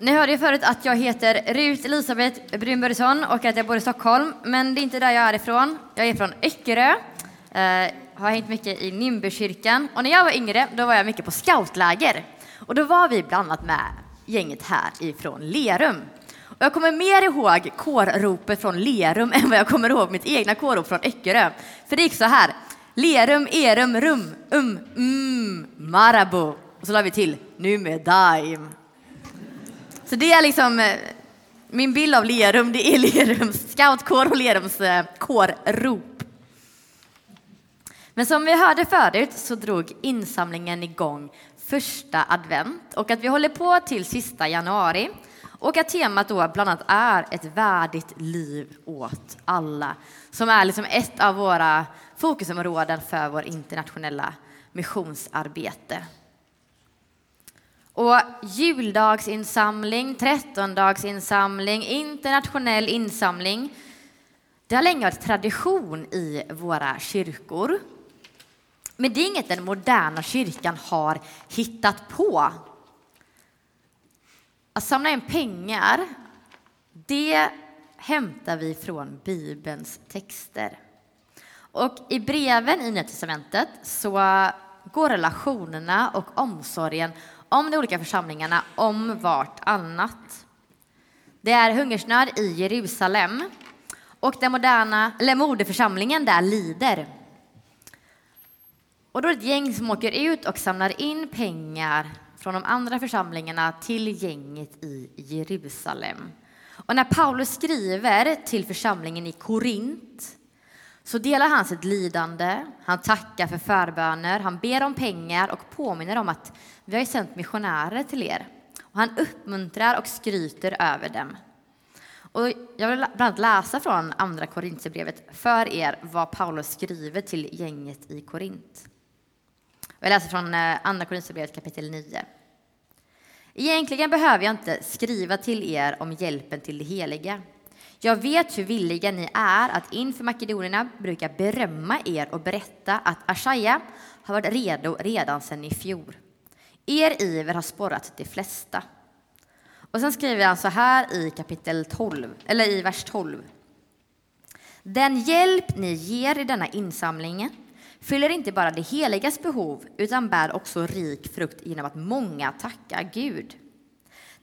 Ni hörde ju förut att jag heter Rut Elisabeth Brynbergsson och att jag bor i Stockholm, men det är inte där jag är ifrån. Jag är från Öckerö, eh, har hängt mycket i Nimbykyrkan och när jag var yngre då var jag mycket på scoutläger. Och då var vi bland annat med gänget här ifrån Lerum. Och jag kommer mer ihåg kårropet från Lerum än vad jag kommer ihåg mitt egna kårrop från Öckerö. För det gick så här. Lerum, erum, rum, um, mm, Marabou. Och så la vi till, nu med daim. Så det är liksom eh, min bild av Lerum, det är Lerums scoutkår och Lerums eh, kårrop. Men som vi hörde förut så drog insamlingen igång första advent och att vi håller på till sista januari och att temat då bland annat är ett värdigt liv åt alla som är liksom ett av våra fokusområden för vår internationella missionsarbete. Och juldagsinsamling, trettondagsinsamling, internationell insamling. Det har länge varit tradition i våra kyrkor. Men det är inget den moderna kyrkan har hittat på. Att samla in pengar, det hämtar vi från Bibelns texter. Och i breven i Nya Testamentet så går relationerna och omsorgen om de olika församlingarna om vartannat. Det är hungersnöd i Jerusalem och den moderna, eller moderförsamlingen där lider. Och då är det ett gäng som åker ut och samlar in pengar från de andra församlingarna till gänget i Jerusalem. Och när Paulus skriver till församlingen i Korint så delar han sitt lidande, han tackar för förböner, han ber om pengar och påminner om att vi har sänt missionärer till er. Och han uppmuntrar och skryter över dem. Och jag vill bland annat läsa från Andra Korintierbrevet för er vad Paulus skriver till gänget i Korint. Jag läser från eh, Andra Korintierbrevet kapitel 9. Egentligen behöver jag inte skriva till er om hjälpen till det heliga jag vet hur villiga ni är att inför makedonierna brukar berömma er och berätta att Ashaja har varit redo redan sedan i fjol. Er iver har sporrat de flesta. Och sen skriver han så här i kapitel 12, eller i vers 12. Den hjälp ni ger i denna insamling fyller inte bara det heligas behov utan bär också rik frukt genom att många tackar Gud.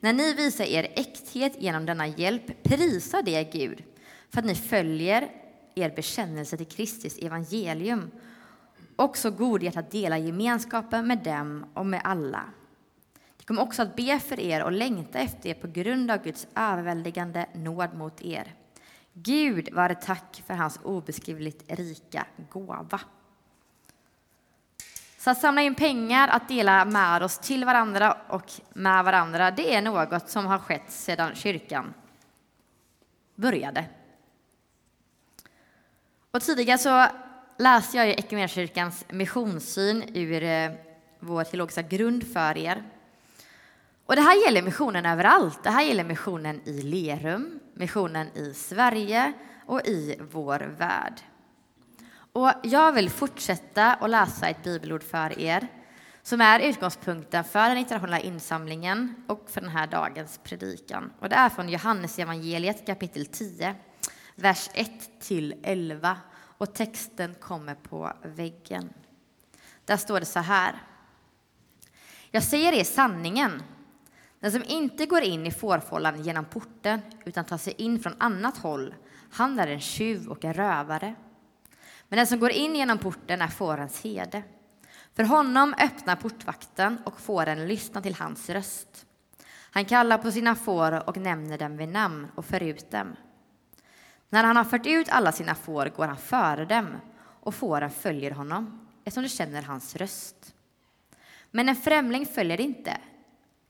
När ni visar er äkthet genom denna hjälp, prisa det Gud, för att ni följer er bekännelse till Kristus evangelium och så godhjärtat dela gemenskapen med dem och med alla. De kommer också att be för er och längta efter er på grund av Guds överväldigande nåd mot er. Gud vare tack för hans obeskrivligt rika gåva. Så att samla in pengar, att dela med oss till varandra och med varandra, det är något som har skett sedan kyrkan började. Och tidigare så läste jag i Equmeniakyrkans missionssyn ur eh, vår teologiska grund för er. Och det här gäller missionen överallt. Det här gäller missionen i Lerum, missionen i Sverige och i vår värld. Och jag vill fortsätta att läsa ett bibelord för er som är utgångspunkten för den internationella insamlingen och för den här dagens predikan. Och det är från Johannes evangeliet kapitel 10, vers 1-11. Och texten kommer på väggen. Där står det så här. Jag säger er sanningen. Den som inte går in i fårfållan genom porten utan tar sig in från annat håll, han är en tjuv och en rövare. Men den som går in genom porten är fårens herde. För honom öppnar portvakten och fåren lyssnar till hans röst. Han kallar på sina får och nämner dem vid namn och för ut dem. När han har fört ut alla sina får går han före dem och fåren följer honom eftersom de känner hans röst. Men en främling följer inte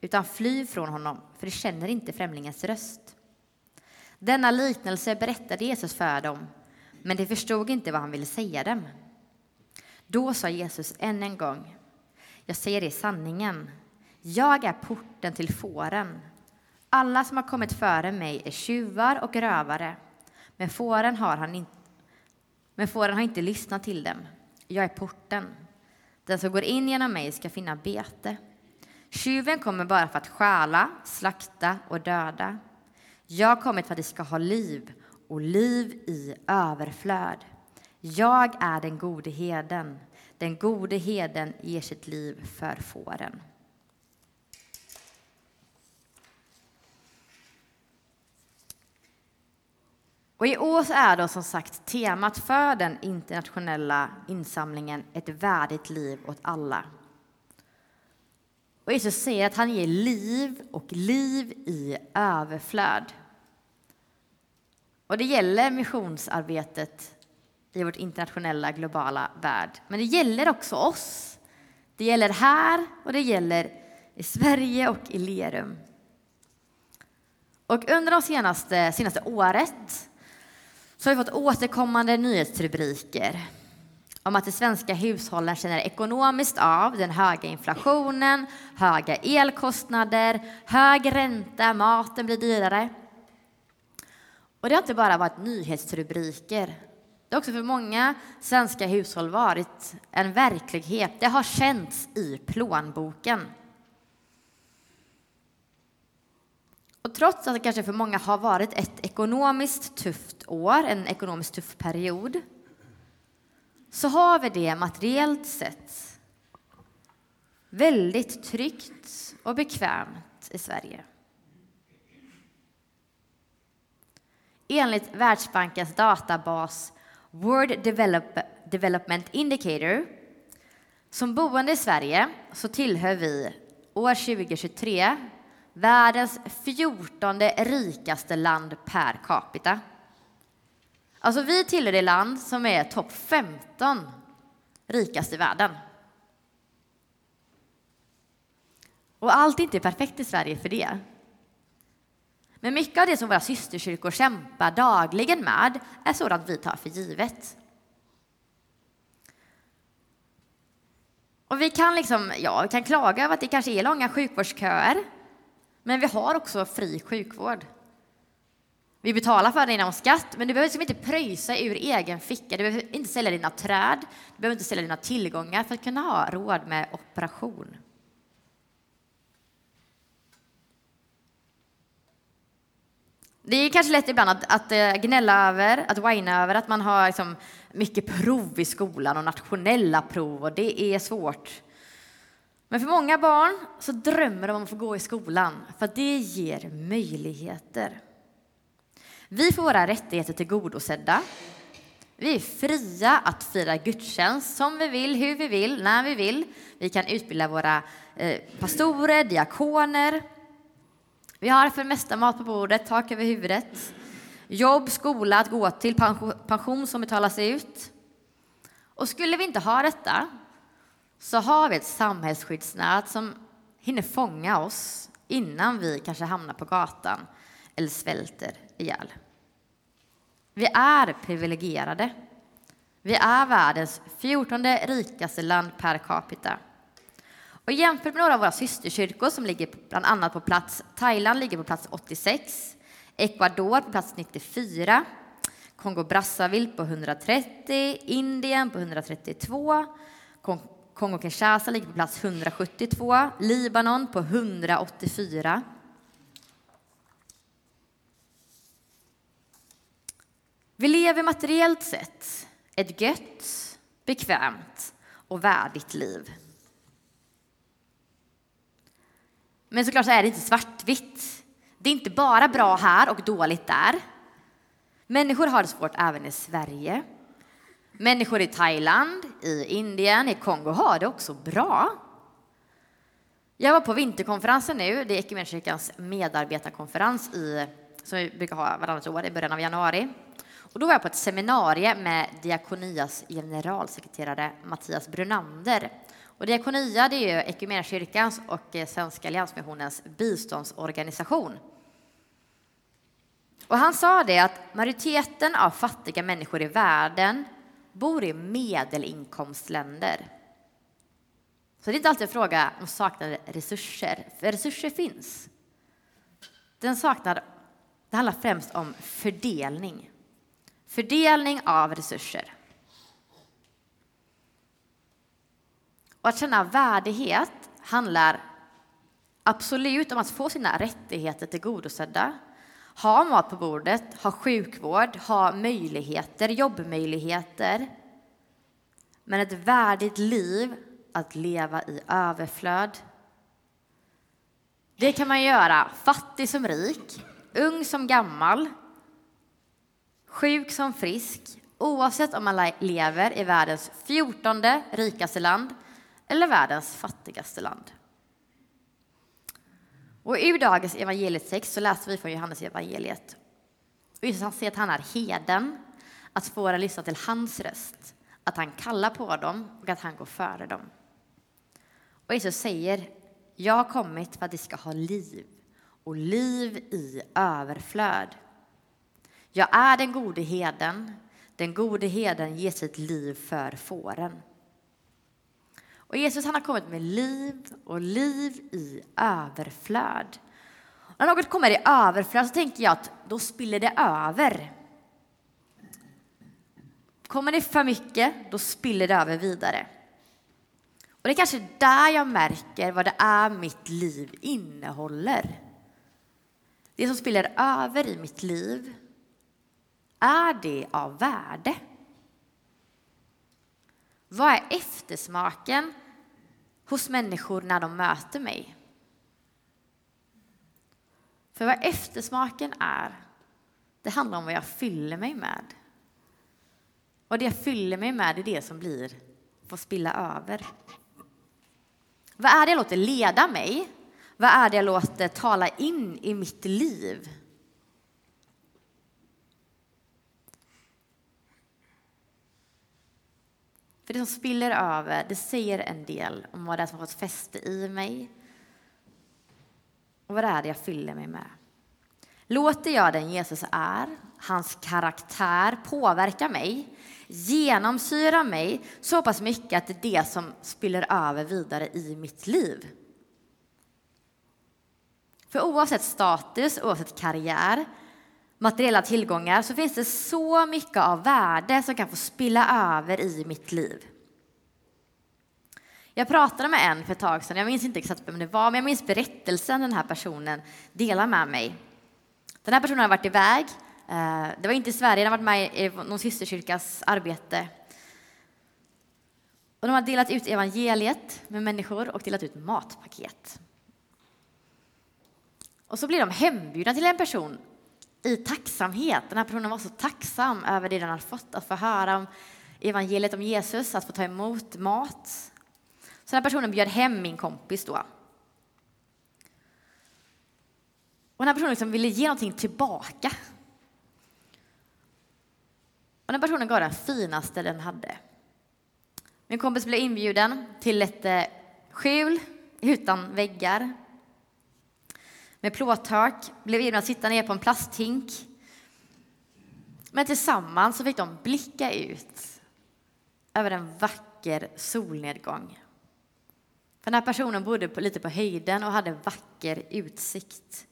utan flyr från honom för de känner inte främlingens röst. Denna liknelse berättade Jesus för dem men de förstod inte vad han ville säga dem. Då sa Jesus än en gång, jag säger er sanningen, jag är porten till fåren. Alla som har kommit före mig är tjuvar och rövare, men fåren har, han inte, men fåren har inte lyssnat till dem. Jag är porten. Den som går in genom mig ska finna bete. Tjuven kommer bara för att stjäla, slakta och döda. Jag har kommit för att de ska ha liv och liv i överflöd. Jag är den gode heden. Den gode heden ger sitt liv för fåren. Och I år är då som sagt temat för den internationella insamlingen Ett värdigt liv åt alla. Och Jesus säger att han ger liv och liv i överflöd. Och det gäller missionsarbetet i vårt internationella globala värld. Men det gäller också oss. Det gäller här och det gäller i Sverige och i Lerum. Och under det senaste, senaste året så har vi fått återkommande nyhetsrubriker om att de svenska hushållen känner ekonomiskt av den höga inflationen, höga elkostnader, hög ränta, maten blir dyrare. Och det har inte bara varit nyhetsrubriker. Det har också för många svenska hushåll varit en verklighet. Det har känts i plånboken. Och trots att det kanske för många har varit ett ekonomiskt tufft år, en ekonomiskt tuff period, så har vi det materiellt sett väldigt tryggt och bekvämt i Sverige. Enligt Världsbankens databas World Develop Development Indicator som boende i Sverige så tillhör vi år 2023 världens fjortonde rikaste land per capita. Alltså vi tillhör det land som är topp 15 rikast i världen. Och allt är inte perfekt i Sverige för det. Men mycket av det som våra systerkyrkor kämpar dagligen med är sådant vi tar för givet. Och vi kan, liksom, ja, vi kan klaga över att det kanske är långa sjukvårdsköer, men vi har också fri sjukvård. Vi betalar för det genom skatt, men du behöver liksom inte pröjsa ur egen ficka. Du behöver inte sälja dina träd, du behöver inte sälja dina tillgångar för att kunna ha råd med operation. Det är kanske lätt ibland att, att eh, gnälla över, att whina över att man har liksom mycket prov i skolan och nationella prov och det är svårt. Men för många barn så drömmer de om att få gå i skolan för det ger möjligheter. Vi får våra rättigheter tillgodosedda. Vi är fria att fira gudstjänst som vi vill, hur vi vill, när vi vill. Vi kan utbilda våra eh, pastorer, diakoner. Vi har för det mesta mat på bordet, tak över huvudet, jobb, skola att gå till, pension som betalas ut. Och skulle vi inte ha detta så har vi ett samhällsskyddsnät som hinner fånga oss innan vi kanske hamnar på gatan eller svälter ihjäl. Vi är privilegierade. Vi är världens fjortonde rikaste land per capita. Och jämfört med några av våra systerkyrkor som ligger bland annat på plats, Thailand ligger på plats 86, Ecuador på plats 94, Kongo-Brazzaville på 130, Indien på 132, Kongo-Kinshasa ligger på plats 172, Libanon på 184. Vi lever materiellt sett ett gött, bekvämt och värdigt liv. Men såklart så är det inte svartvitt. Det är inte bara bra här och dåligt där. Människor har det svårt även i Sverige. Människor i Thailand, i Indien, i Kongo har det också bra. Jag var på vinterkonferensen nu, det är Equmenkyrkans medarbetarkonferens i, som vi brukar ha varannat år i början av januari. Och då var jag på ett seminarium med Diakonias generalsekreterare Mattias Brunander. Och Diakonia det är Equmeniakyrkans och eh, Svenska Alliansmissionens biståndsorganisation. Och han sa det att majoriteten av fattiga människor i världen bor i medelinkomstländer. Så det är inte alltid en fråga om saknade resurser, för resurser finns. Den saknar, det handlar främst om fördelning. Fördelning av resurser. Och att känna värdighet handlar absolut om att få sina rättigheter tillgodosedda, ha mat på bordet, ha sjukvård, ha möjligheter, jobbmöjligheter. Men ett värdigt liv att leva i överflöd. Det kan man göra fattig som rik, ung som gammal, sjuk som frisk, oavsett om man lever i världens fjortonde rikaste land eller världens fattigaste land. Och ur dagens evangelietext så läser vi från Johannes evangeliet. Jesus han säger att han är heden, att få lyssna till hans röst, att han kallar på dem och att han går före dem. Och Jesus säger, jag har kommit för att de ska ha liv och liv i överflöd. Jag är den gode heden, den gode heden ger sitt liv för fåren. Och Jesus han har kommit med liv och liv i överflöd. Och när något kommer i överflöd så tänker jag att då spiller det över. Kommer det för mycket, då spiller det över vidare. Och det är kanske där jag märker vad det är mitt liv innehåller. Det som spiller över i mitt liv, är det av värde? Vad är eftersmaken hos människor när de möter mig? För vad eftersmaken är, det handlar om vad jag fyller mig med. Och det jag fyller mig med är det som blir, får spilla över. Vad är det jag låter leda mig? Vad är det jag låter tala in i mitt liv? För det som spiller över, det säger en del om vad det är som har fått fäste i mig och vad det är det jag fyller mig med. Låter jag den Jesus är, hans karaktär påverka mig, genomsyra mig så pass mycket att det är det som spiller över vidare i mitt liv? För oavsett status, oavsett karriär, materiella tillgångar så finns det så mycket av värde som kan få spilla över i mitt liv. Jag pratade med en för ett tag sedan, jag minns inte exakt vem det var, men jag minns berättelsen den här personen delar med mig. Den här personen har varit iväg, eh, det var inte i Sverige, den har varit med i någon systerkyrkas arbete. Och de har delat ut evangeliet med människor och delat ut matpaket. Och så blir de hembjudna till en person i tacksamhet. Den här personen var så tacksam över det den hade fått, att få höra om evangeliet om Jesus, att få ta emot mat. Så den här personen bjöd hem min kompis då. Och den här personen liksom ville ge någonting tillbaka. Och den personen gav det finaste den hade. Min kompis blev inbjuden till ett eh, skjul utan väggar med plåttak, blev erbjudna att sitta ner på en plasthink. Men tillsammans så fick de blicka ut över en vacker solnedgång. För den här personen bodde på, lite på höjden och hade vacker utsikt.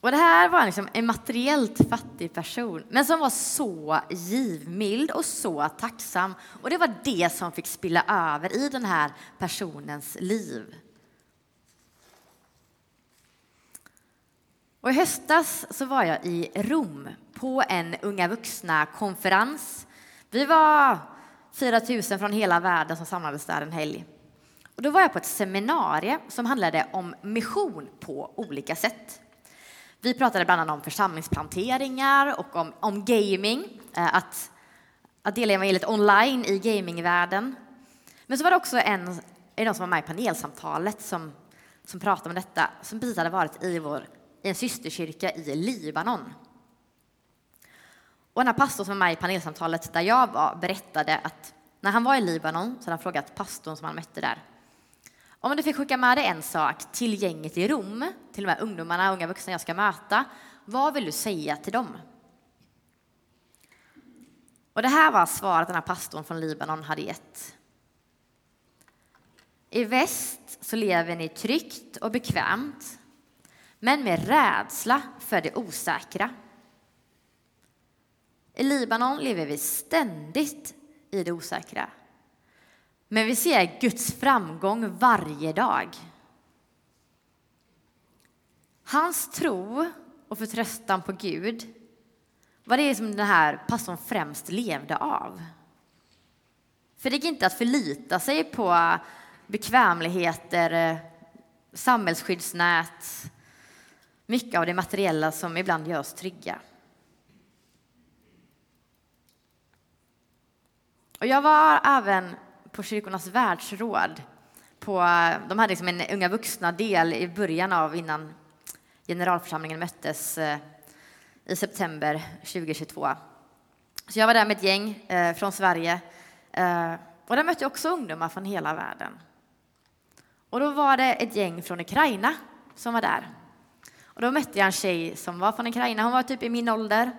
Och det här var liksom en materiellt fattig person, men som var så givmild och så tacksam. Och det var det som fick spilla över i den här personens liv. Och I höstas så var jag i Rom på en unga vuxna-konferens. Vi var 4 000 från hela världen som samlades där en helg. Och då var jag på ett seminarium som handlade om mission på olika sätt. Vi pratade bland annat om församlingsplanteringar och om, om gaming, eh, att, att dela evangeliet online i gamingvärlden. Men så var det också en, en som var med i panelsamtalet som, som pratade om detta, som precis hade varit i vår i en systerkyrka i Libanon. Och den här pastorn som var med i panelsamtalet där jag var berättade att när han var i Libanon så hade han frågat pastorn som han mötte där om du fick skicka med dig en sak till gänget i Rom, till de här ungdomarna, unga vuxna jag ska möta, vad vill du säga till dem? Och det här var svaret den här pastorn från Libanon hade gett. I väst så lever ni tryggt och bekvämt men med rädsla för det osäkra. I Libanon lever vi ständigt i det osäkra. Men vi ser Guds framgång varje dag. Hans tro och förtröstan på Gud var det som den här pastorn främst levde av. För det gick inte att förlita sig på bekvämligheter, samhällsskyddsnät, mycket av det materiella som ibland gör oss trygga. Och jag var även på Kyrkornas världsråd. På, de hade liksom en unga vuxna-del i början av innan generalförsamlingen möttes eh, i september 2022. Så jag var där med ett gäng eh, från Sverige. Eh, och där mötte jag också ungdomar från hela världen. Och då var det ett gäng från Ukraina som var där. Och då mötte jag en tjej som var från Ukraina. Hon var typ i min ålder.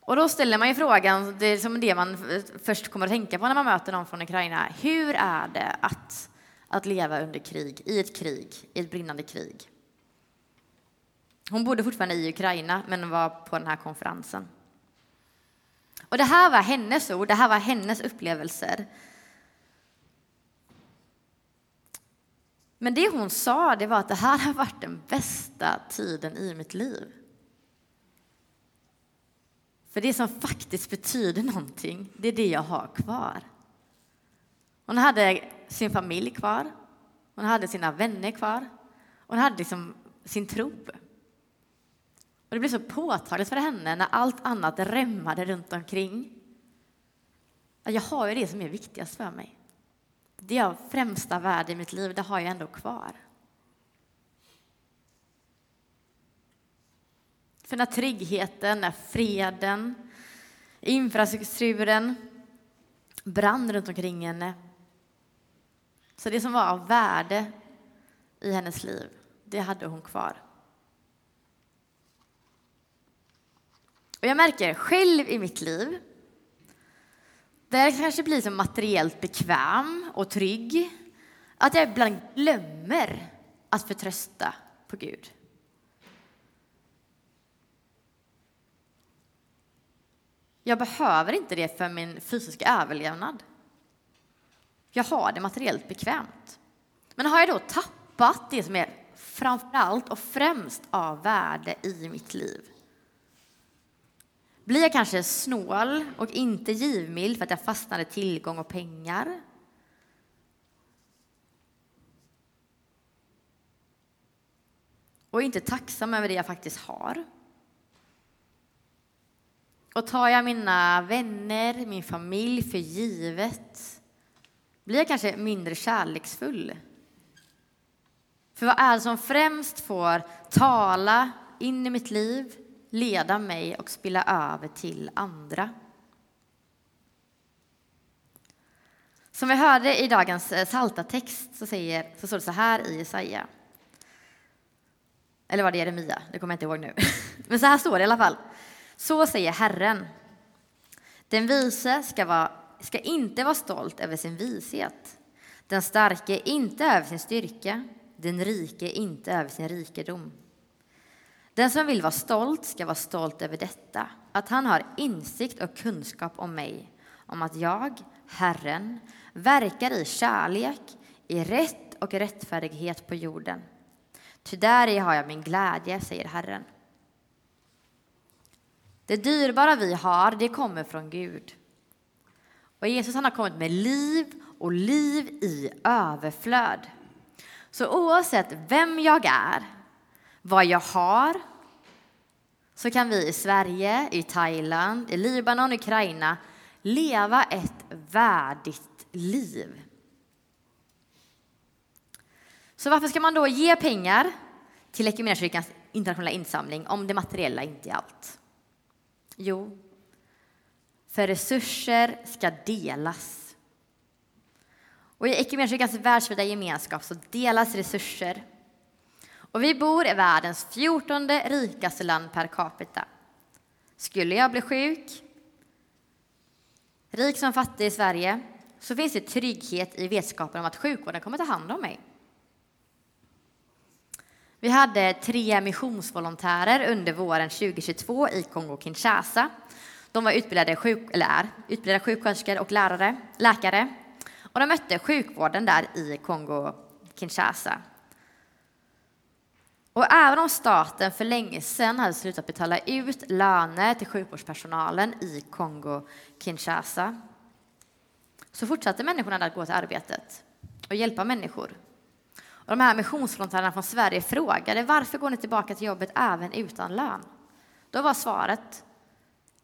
Och då ställer man ju frågan, det är som det man först kommer att tänka på när man möter någon från Ukraina. Hur är det att, att leva under krig, i ett krig, i ett brinnande krig? Hon bodde fortfarande i Ukraina, men var på den här konferensen. Och det här var hennes ord, det här var hennes upplevelser. Men det hon sa, det var att det här har varit den bästa tiden i mitt liv. För det som faktiskt betyder någonting, det är det jag har kvar. Hon hade sin familj kvar, hon hade sina vänner kvar, hon hade liksom sin tro. Och det blev så påtagligt för henne när allt annat rämmade runt omkring. Att jag har ju det som är viktigast för mig. Det av främsta värde i mitt liv, det har jag ändå kvar. För när tryggheten, när freden, infrastrukturen brann runt omkring henne. Så det som var av värde i hennes liv, det hade hon kvar. Och jag märker själv i mitt liv, där jag kanske blir så materiellt bekväm och trygg, att jag ibland glömmer att förtrösta på Gud. Jag behöver inte det för min fysiska överlevnad. Jag har det materiellt bekvämt. Men har jag då tappat det som är framför allt och främst av värde i mitt liv? Blir jag kanske snål och inte givmild för att jag fastnade tillgång och pengar? Och inte tacksam över det jag faktiskt har? Och tar jag mina vänner, min familj för givet blir jag kanske mindre kärleksfull. För vad är det som främst får tala in i mitt liv, leda mig och spilla över till andra? Som vi hörde i dagens eh, salta text så, säger, så står det så här i Jesaja. Eller var det Jeremia? Det kommer jag inte ihåg nu. Men så här står det i alla fall. Så säger Herren. Den vise ska, vara, ska inte vara stolt över sin vishet, den starke inte över sin styrka, den rike inte över sin rikedom. Den som vill vara stolt ska vara stolt över detta, att han har insikt och kunskap om mig, om att jag, Herren, verkar i kärlek, i rätt och rättfärdighet på jorden. Ty däri har jag min glädje, säger Herren. Det dyrbara vi har, det kommer från Gud. Och Jesus han har kommit med liv och liv i överflöd. Så oavsett vem jag är, vad jag har, så kan vi i Sverige, i Thailand, i Libanon, Ukraina leva ett värdigt liv. Så varför ska man då ge pengar till Equmeniakyrkans internationella insamling om det materiella inte är allt? Jo, för resurser ska delas. Och I Equmeniakyrkans världsvida gemenskap så delas resurser. Och vi bor i världens fjortonde rikaste land per capita. Skulle jag bli sjuk, rik som fattig i Sverige, så finns det trygghet i vetskapen om att sjukvården kommer ta hand om mig. Vi hade tre missionsvolontärer under våren 2022 i Kongo-Kinshasa. De var utbildade, sjuk, eller är, utbildade sjuksköterskor och lärare, läkare. Och de mötte sjukvården där i Kongo-Kinshasa. Och även om staten för länge sedan hade slutat betala ut löner till sjukvårdspersonalen i Kongo-Kinshasa så fortsatte människorna där att gå till arbetet och hjälpa människor. Och de här missionsfrontärerna från Sverige frågade varför går ni tillbaka till jobbet även utan lön? Då var svaret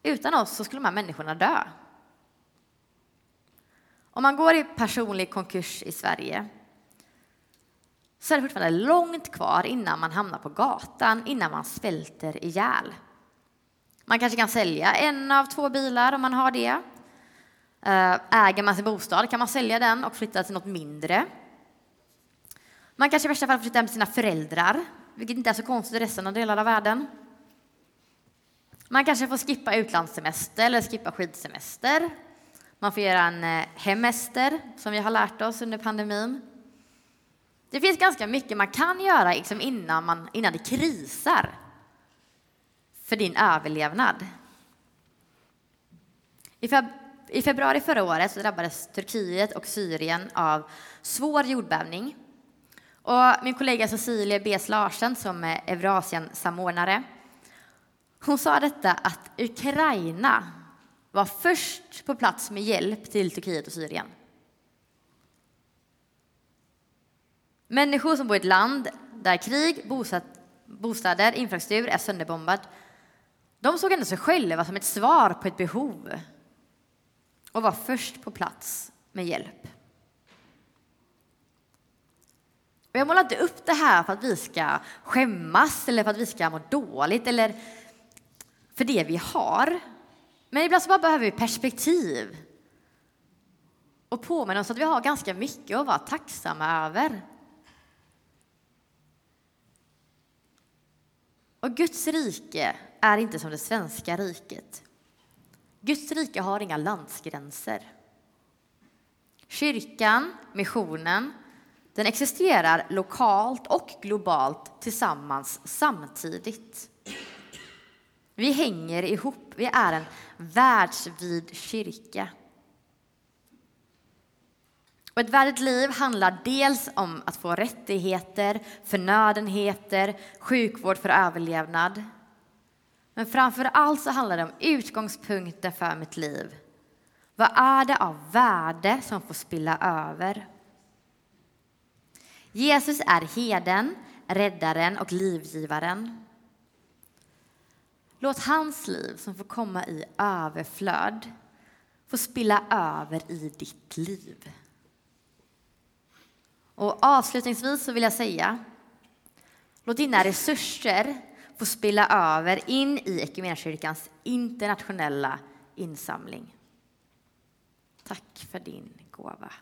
utan oss så skulle de här människorna dö. Om man går i personlig konkurs i Sverige så är det fortfarande långt kvar innan man hamnar på gatan, innan man svälter ihjäl. Man kanske kan sälja en av två bilar om man har det. Eh, äger man sin bostad kan man sälja den och flytta till något mindre. Man kanske i värsta fall flyttar hem till sina föräldrar, vilket inte är så konstigt i resten av delar av världen. Man kanske får skippa utlandssemester eller skippa skidsemester. Man får göra en eh, hemester, som vi har lärt oss under pandemin. Det finns ganska mycket man kan göra liksom innan, man, innan det krisar för din överlevnad. I, feb I februari förra året så drabbades Turkiet och Syrien av svår jordbävning. Och min kollega Cecilia Bes Larsen, som är Eurasien-samordnare, hon sa detta att Ukraina var först på plats med hjälp till Turkiet och Syrien. Människor som bor i ett land där krig, bostäder, infrastruktur är sönderbombad, de såg ändå sig själva som ett svar på ett behov och var först på plats med hjälp. Jag målar inte upp det här för att vi ska skämmas eller för att vi ska må dåligt eller för det vi har. Men ibland så bara behöver vi perspektiv och påminna oss att vi har ganska mycket att vara tacksamma över. Och Guds rike är inte som det svenska riket. Guds rike har inga landsgränser. Kyrkan, missionen, den existerar lokalt och globalt tillsammans samtidigt. Vi hänger ihop. Vi är en världsvid kyrka. Och ett värdigt liv handlar dels om att få rättigheter, förnödenheter, sjukvård för överlevnad. Men framför allt så handlar det om utgångspunkten för mitt liv. Vad är det av värde som får spilla över? Jesus är heden, räddaren och livgivaren. Låt hans liv som får komma i överflöd få spilla över i ditt liv. Och avslutningsvis så vill jag säga, låt dina resurser få spilla över in i Equmeniakyrkans internationella insamling. Tack för din gåva.